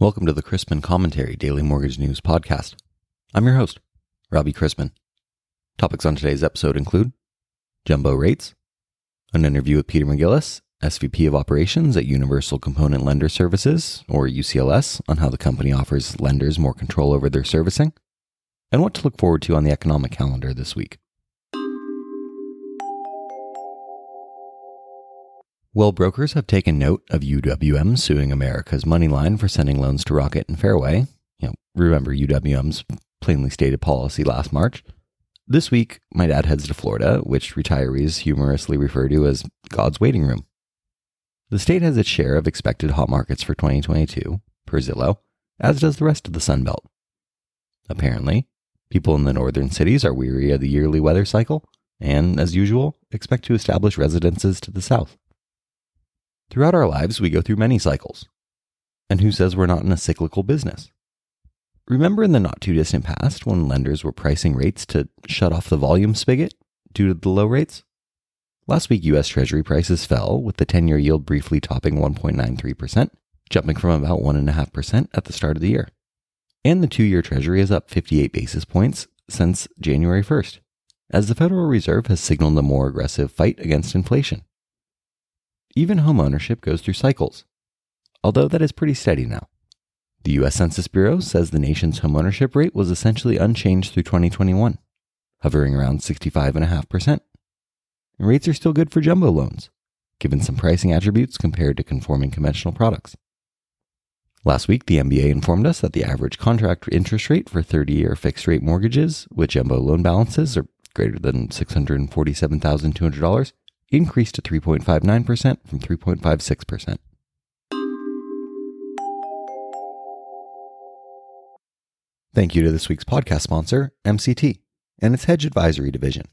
Welcome to the Chrisman Commentary Daily Mortgage News Podcast. I'm your host, Robbie Chrisman. Topics on today's episode include jumbo rates, an interview with Peter McGillis, SVP of Operations at Universal Component Lender Services, or UCLS, on how the company offers lenders more control over their servicing, and what to look forward to on the economic calendar this week. Well, brokers have taken note of UWM suing America's Moneyline for sending loans to Rocket and Fairway. You know, remember UWM's plainly stated policy last March. This week, my dad heads to Florida, which retirees humorously refer to as God's waiting room. The state has its share of expected hot markets for 2022, per Zillow, as does the rest of the Sun Belt. Apparently, people in the northern cities are weary of the yearly weather cycle and, as usual, expect to establish residences to the south. Throughout our lives, we go through many cycles. And who says we're not in a cyclical business? Remember in the not too distant past when lenders were pricing rates to shut off the volume spigot due to the low rates? Last week, US Treasury prices fell, with the 10 year yield briefly topping 1.93%, jumping from about 1.5% at the start of the year. And the two year Treasury is up 58 basis points since January 1st, as the Federal Reserve has signaled a more aggressive fight against inflation. Even home ownership goes through cycles, although that is pretty steady now. The US Census Bureau says the nation's homeownership rate was essentially unchanged through 2021, hovering around 65.5%. And rates are still good for jumbo loans, given some pricing attributes compared to conforming conventional products. Last week, the MBA informed us that the average contract interest rate for 30 year fixed rate mortgages with jumbo loan balances are greater than $647,200 increased to 3.59% from 3.56%. Thank you to this week's podcast sponsor, MCT, and its hedge advisory division.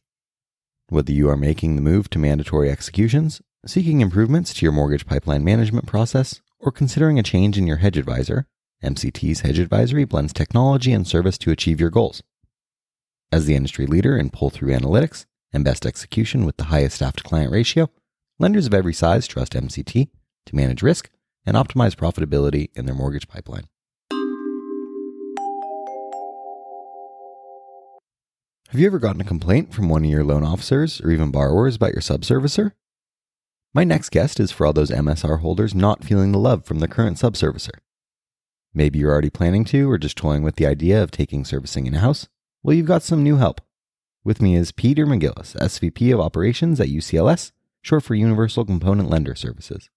Whether you are making the move to mandatory executions, seeking improvements to your mortgage pipeline management process, or considering a change in your hedge advisor, MCT's hedge advisory blends technology and service to achieve your goals. As the industry leader in pull through analytics, and best execution with the highest staff to client ratio, lenders of every size trust MCT to manage risk and optimize profitability in their mortgage pipeline. Have you ever gotten a complaint from one of your loan officers or even borrowers about your subservicer? My next guest is for all those MSR holders not feeling the love from the current subservicer. Maybe you're already planning to or just toying with the idea of taking servicing in house. Well, you've got some new help. With me is Peter McGillis, SVP of Operations at UCLS, short for Universal Component Lender Services.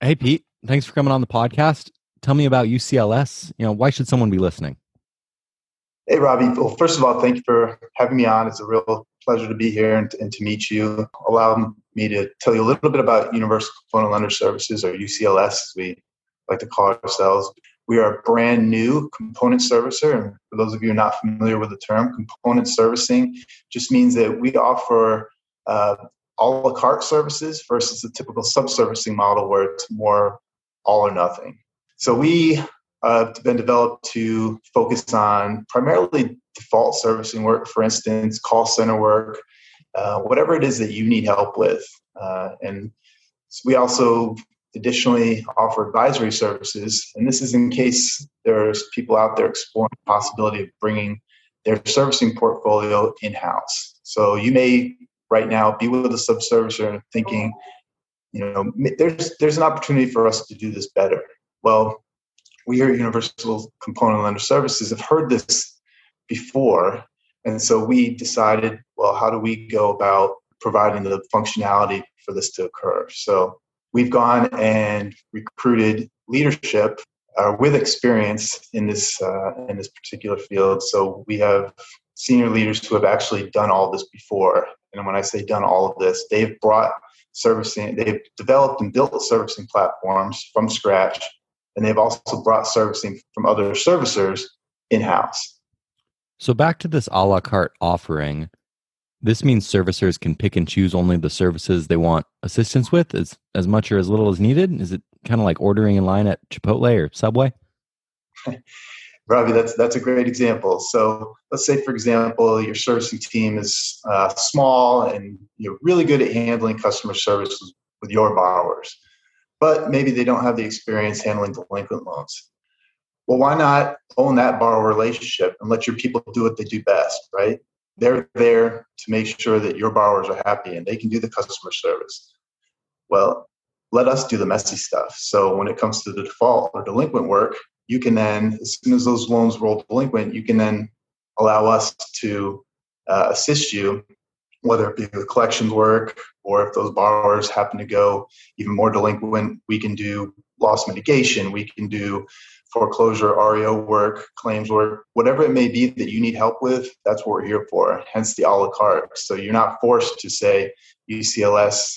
Hey, Pete. Thanks for coming on the podcast. Tell me about UCLS. You know, why should someone be listening? Hey, Robbie. Well, first of all, thank you for having me on. It's a real pleasure to be here and, and to meet you. Allow me to tell you a little bit about Universal Component Lender Services, or UCLS, as we like to call ourselves. We are a brand new component servicer. And for those of you not familiar with the term, component servicing just means that we offer uh, a la carte services versus the typical subservicing model where it's more all or nothing. So we uh, have been developed to focus on primarily default servicing work, for instance, call center work, uh, whatever it is that you need help with. Uh, and we also additionally offer advisory services. And this is in case there's people out there exploring the possibility of bringing their servicing portfolio in house. So you may right now be with a subservicer thinking, you know, there's there's an opportunity for us to do this better. Well, we here at Universal Component Lender Services have heard this before, and so we decided, well, how do we go about providing the functionality for this to occur? So we've gone and recruited leadership uh, with experience in this uh, in this particular field. So we have senior leaders who have actually done all this before. And when I say done all of this, they've brought servicing, they've developed and built servicing platforms from scratch, and they've also brought servicing from other servicers in house. So back to this a la carte offering. This means servicers can pick and choose only the services they want assistance with as, as much or as little as needed. Is it kind of like ordering in line at Chipotle or Subway? Robbie, that's that's a great example. So let's say, for example, your servicing team is uh, small and you're really good at handling customer service with your borrowers, but maybe they don't have the experience handling delinquent loans. Well, why not own that borrower relationship and let your people do what they do best, right? They're there to make sure that your borrowers are happy and they can do the customer service. Well, let us do the messy stuff. So when it comes to the default or delinquent work, you can then, as soon as those loans roll delinquent, you can then allow us to uh, assist you, whether it be the collections work or if those borrowers happen to go even more delinquent, we can do loss mitigation, we can do foreclosure, REO work, claims work, whatever it may be that you need help with, that's what we're here for. Hence the a la carte. So you're not forced to say UCLS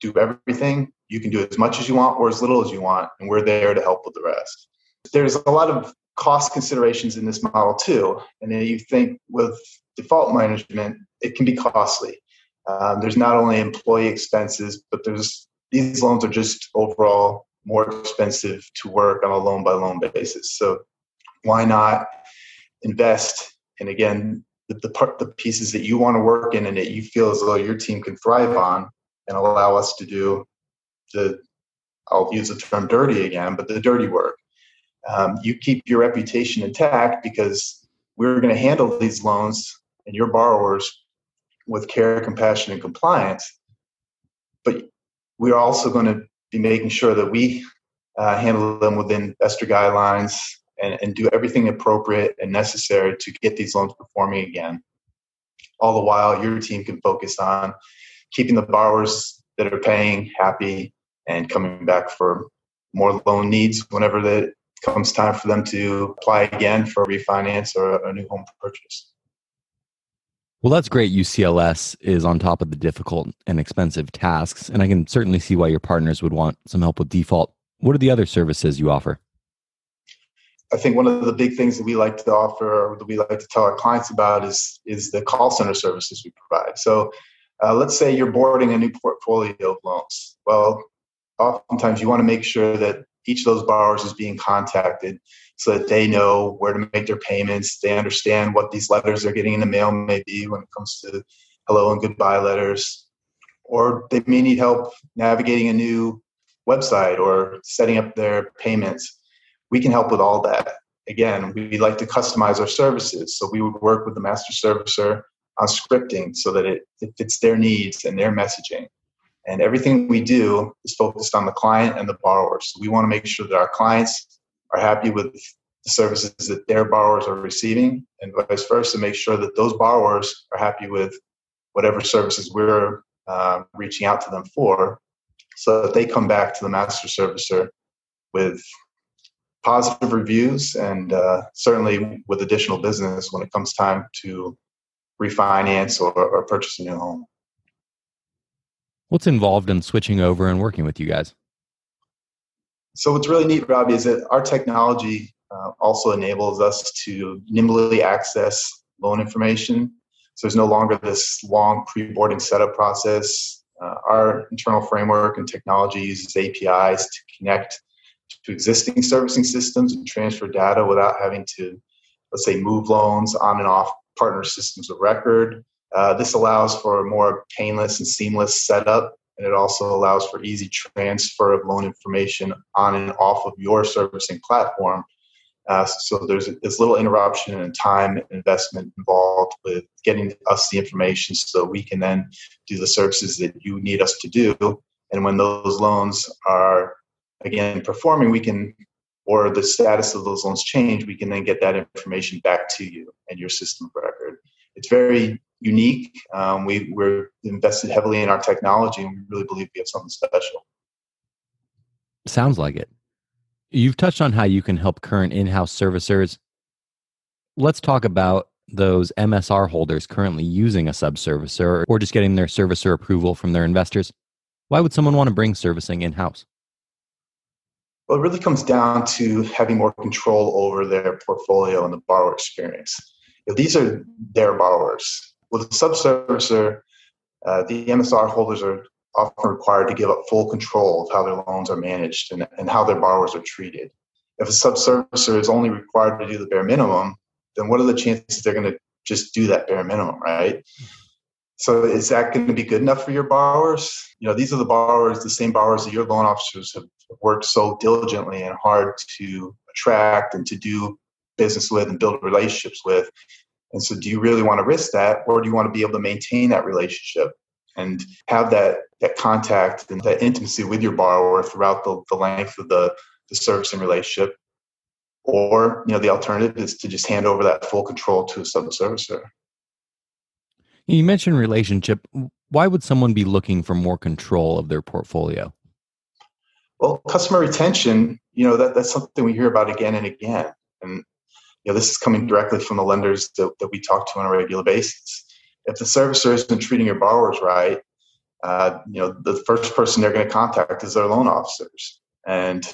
do everything. You can do as much as you want or as little as you want, and we're there to help with the rest. There's a lot of cost considerations in this model too. And you think with default management, it can be costly. Um, there's not only employee expenses, but there's these loans are just overall more expensive to work on a loan by loan basis. So why not invest? And again, the, the part, the pieces that you want to work in and that you feel as though your team can thrive on, and allow us to do the, I'll use the term dirty again, but the dirty work. Um, you keep your reputation intact because we're going to handle these loans and your borrowers with care, compassion, and compliance. But we're also going to be making sure that we uh, handle them within ESTR guidelines and, and do everything appropriate and necessary to get these loans performing again. All the while, your team can focus on keeping the borrowers that are paying happy and coming back for more loan needs whenever it comes time for them to apply again for a refinance or a new home purchase. Well, that's great. UCLS is on top of the difficult and expensive tasks, and I can certainly see why your partners would want some help with default. What are the other services you offer? I think one of the big things that we like to offer or that we like to tell our clients about is is the call center services we provide. So uh, let's say you're boarding a new portfolio of loans. Well, oftentimes you want to make sure that each of those borrowers is being contacted so that they know where to make their payments. They understand what these letters they're getting in the mail may be when it comes to hello and goodbye letters. Or they may need help navigating a new website or setting up their payments. We can help with all that. Again, we like to customize our services. So we would work with the master servicer on scripting so that it, it fits their needs and their messaging. And everything we do is focused on the client and the borrower. So we want to make sure that our clients are happy with the services that their borrowers are receiving and vice versa, make sure that those borrowers are happy with whatever services we're uh, reaching out to them for so that they come back to the master servicer with positive reviews and uh, certainly with additional business when it comes time to refinance or, or purchase a new home. What's involved in switching over and working with you guys? So what's really neat, Robbie, is that our technology uh, also enables us to nimbly access loan information. So there's no longer this long pre-boarding setup process. Uh, our internal framework and technology uses APIs to connect to existing servicing systems and transfer data without having to, let's say, move loans on and off partner systems of record. Uh, this allows for a more painless and seamless setup and it also allows for easy transfer of loan information on and off of your servicing platform. Uh, so there's as little interruption and time and investment involved with getting us the information so we can then do the services that you need us to do. And when those loans are again performing, we can or the status of those loans change, we can then get that information back to you and your system of record. It's very unique. Um, we, we're invested heavily in our technology and we really believe we have something special. Sounds like it. You've touched on how you can help current in house servicers. Let's talk about those MSR holders currently using a subservicer or just getting their servicer approval from their investors. Why would someone want to bring servicing in house? Well, it really comes down to having more control over their portfolio and the borrower experience. Know, these are their borrowers with a subservicer, uh, the MSR holders are often required to give up full control of how their loans are managed and, and how their borrowers are treated. If a subservicer is only required to do the bare minimum, then what are the chances they're going to just do that bare minimum, right? So is that going to be good enough for your borrowers? You know, these are the borrowers, the same borrowers that your loan officers have worked so diligently and hard to attract and to do business with and build relationships with. And so do you really want to risk that or do you want to be able to maintain that relationship and have that that contact and that intimacy with your borrower throughout the, the length of the, the servicing relationship? Or, you know, the alternative is to just hand over that full control to a sub-servicer. You mentioned relationship. Why would someone be looking for more control of their portfolio? Well, customer retention, you know, that, that's something we hear about again and again. And, you know, this is coming directly from the lenders that, that we talk to on a regular basis. If the servicer isn't treating your borrowers right, uh, you know, the first person they're going to contact is their loan officers. And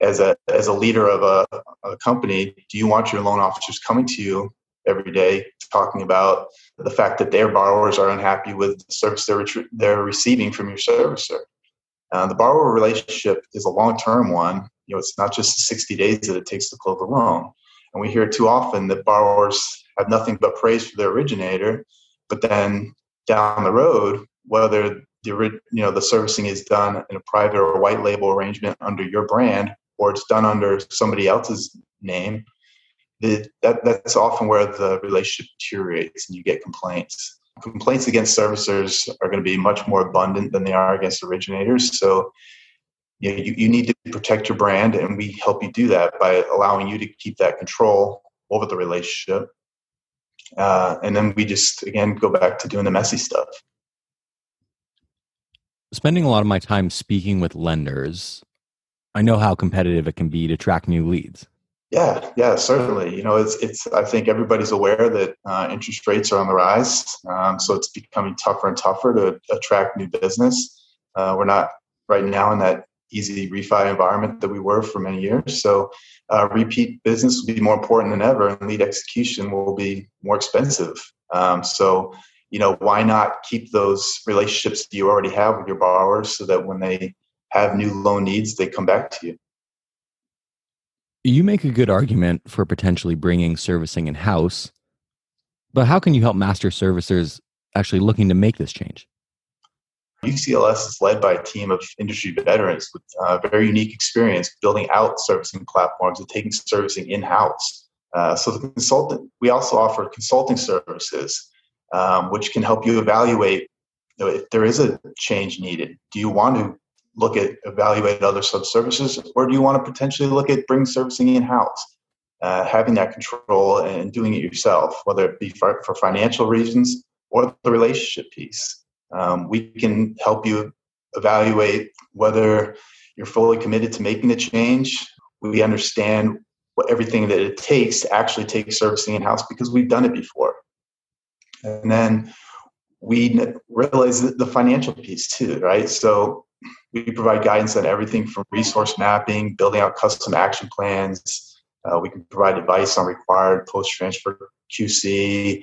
as a as a leader of a, a company, do you want your loan officers coming to you every day talking about the fact that their borrowers are unhappy with the service they're, they're receiving from your servicer. Uh, the borrower relationship is a long-term one. You know, it's not just the 60 days that it takes to close a loan. And we hear too often that borrowers have nothing but praise for their originator, but then down the road, whether the you know the servicing is done in a private or white label arrangement under your brand, or it's done under somebody else's name, that, that's often where the relationship deteriorates and you get complaints. Complaints against servicers are going to be much more abundant than they are against originators. So you, know, you, you need to protect your brand, and we help you do that by allowing you to keep that control over the relationship. Uh, and then we just, again, go back to doing the messy stuff. Spending a lot of my time speaking with lenders, I know how competitive it can be to track new leads. Yeah, yeah, certainly. You know, it's it's. I think everybody's aware that uh, interest rates are on the rise, um, so it's becoming tougher and tougher to attract new business. Uh, we're not right now in that easy refi environment that we were for many years. So, uh, repeat business will be more important than ever, and lead execution will be more expensive. Um, so, you know, why not keep those relationships you already have with your borrowers, so that when they have new loan needs, they come back to you. You make a good argument for potentially bringing servicing in house, but how can you help master servicers actually looking to make this change? UCLS is led by a team of industry veterans with uh, very unique experience building out servicing platforms and taking servicing in house. Uh, so, the consultant, we also offer consulting services, um, which can help you evaluate you know, if there is a change needed. Do you want to look at evaluate other sub services, or do you want to potentially look at bring servicing in house? Uh, having that control and doing it yourself, whether it be for, for financial reasons or the relationship piece. Um, we can help you evaluate whether you're fully committed to making the change. We understand what, everything that it takes to actually take servicing in house because we've done it before. And then we realize the financial piece too, right? So we provide guidance on everything from resource mapping, building out custom action plans. Uh, we can provide advice on required post transfer QC,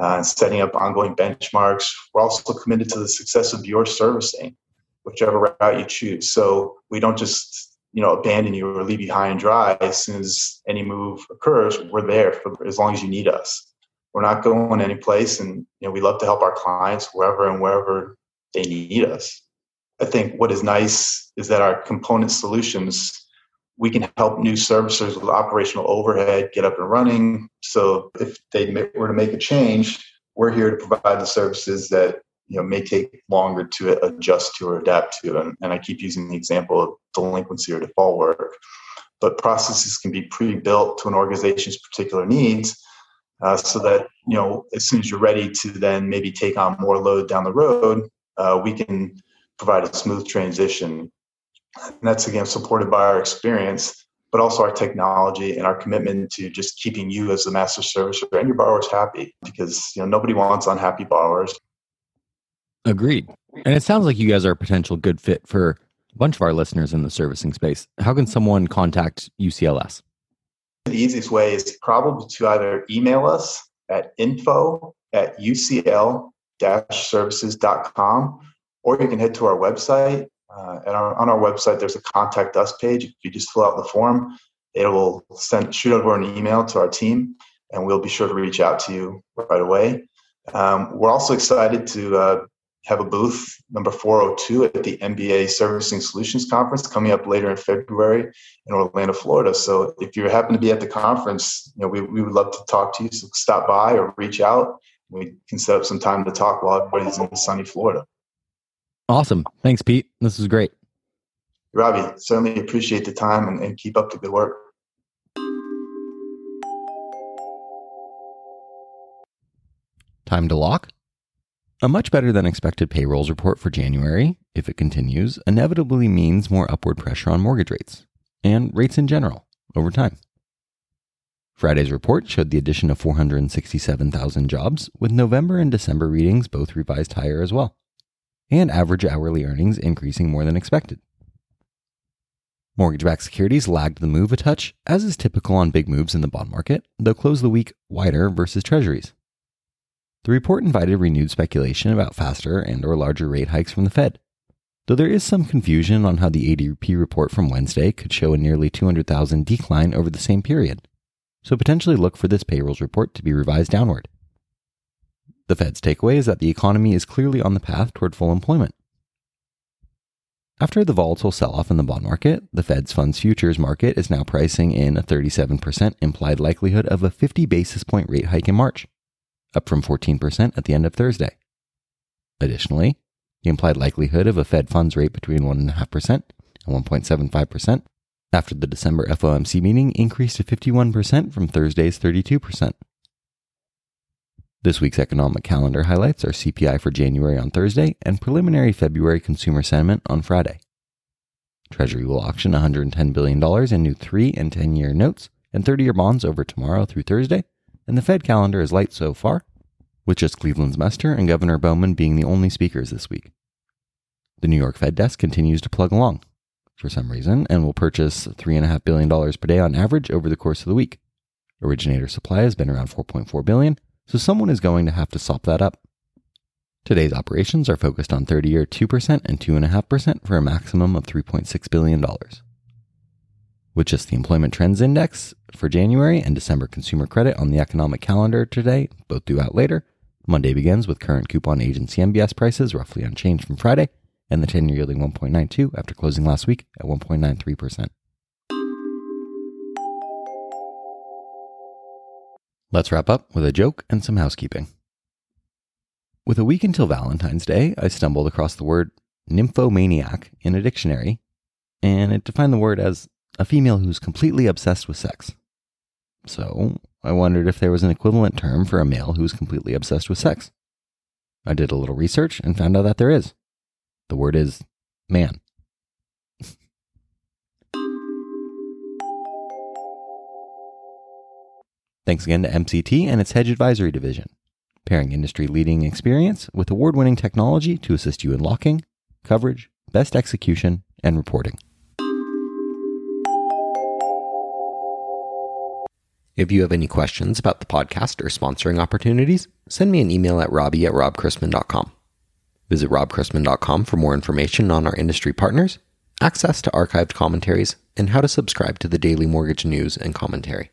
uh, setting up ongoing benchmarks. We're also committed to the success of your servicing, whichever route you choose. So we don't just you know abandon you or leave you high and dry as soon as any move occurs. We're there for as long as you need us. We're not going any place, and you know we love to help our clients wherever and wherever they need us. I think what is nice is that our component solutions, we can help new servicers with operational overhead get up and running. So if they were to make a change, we're here to provide the services that you know may take longer to adjust to or adapt to. And, and I keep using the example of delinquency or default work. But processes can be pre-built to an organization's particular needs, uh, so that you know as soon as you're ready to then maybe take on more load down the road, uh, we can provide a smooth transition. And that's again supported by our experience, but also our technology and our commitment to just keeping you as the master servicer and your borrowers happy because you know nobody wants unhappy borrowers. Agreed. And it sounds like you guys are a potential good fit for a bunch of our listeners in the servicing space. How can someone contact UCLS? The easiest way is probably to either email us at info at ucl-services.com or you can head to our website. Uh, and our, on our website, there's a contact us page. If you just fill out the form, it will send shoot over an email to our team, and we'll be sure to reach out to you right away. Um, we're also excited to uh, have a booth number 402 at the MBA Servicing Solutions Conference coming up later in February in Orlando, Florida. So if you happen to be at the conference, you know, we, we would love to talk to you. So stop by or reach out. We can set up some time to talk while everybody's in sunny Florida. Awesome. Thanks, Pete. This is great. Robbie, certainly appreciate the time and, and keep up the good work. Time to lock? A much better than expected payrolls report for January, if it continues, inevitably means more upward pressure on mortgage rates and rates in general over time. Friday's report showed the addition of 467,000 jobs, with November and December readings both revised higher as well, and average hourly earnings increasing more than expected. Mortgage backed securities lagged the move a touch, as is typical on big moves in the bond market, though closed the week wider versus treasuries. The report invited renewed speculation about faster and or larger rate hikes from the Fed. Though there is some confusion on how the ADP report from Wednesday could show a nearly 200,000 decline over the same period. So potentially look for this payrolls report to be revised downward. The Fed's takeaway is that the economy is clearly on the path toward full employment. After the volatile sell off in the bond market, the Fed's funds futures market is now pricing in a 37% implied likelihood of a 50 basis point rate hike in March up from 14% at the end of Thursday. Additionally, the implied likelihood of a Fed funds rate between 1.5% and 1.75% after the December FOMC meeting increased to 51% from Thursday's 32%. This week's economic calendar highlights are CPI for January on Thursday and preliminary February consumer sentiment on Friday. Treasury will auction $110 billion in new 3 and 10 year notes and 30 year bonds over tomorrow through Thursday, and the Fed calendar is light so far, with just Cleveland's Mester and Governor Bowman being the only speakers this week. The New York Fed desk continues to plug along for some reason and will purchase $3.5 billion per day on average over the course of the week. Originator supply has been around 4.4 billion, so someone is going to have to sop that up. Today's operations are focused on 30 year 2% and 2.5% for a maximum of $3.6 billion with just the Employment Trends Index for January and December consumer credit on the economic calendar today, both due out later. Monday begins with current coupon agency MBS prices roughly unchanged from Friday, and the 10 year yielding 1.92 after closing last week at 1.93%. Let's wrap up with a joke and some housekeeping. With a week until Valentine's Day, I stumbled across the word nymphomaniac in a dictionary, and it defined the word as a female who's completely obsessed with sex. So I wondered if there was an equivalent term for a male who's completely obsessed with sex. I did a little research and found out that there is. The word is man. Thanks again to MCT and its hedge advisory division, pairing industry leading experience with award winning technology to assist you in locking, coverage, best execution, and reporting. If you have any questions about the podcast or sponsoring opportunities, send me an email at robbie at robchrisman.com. Visit robchrisman.com for more information on our industry partners, access to archived commentaries, and how to subscribe to the daily mortgage news and commentary.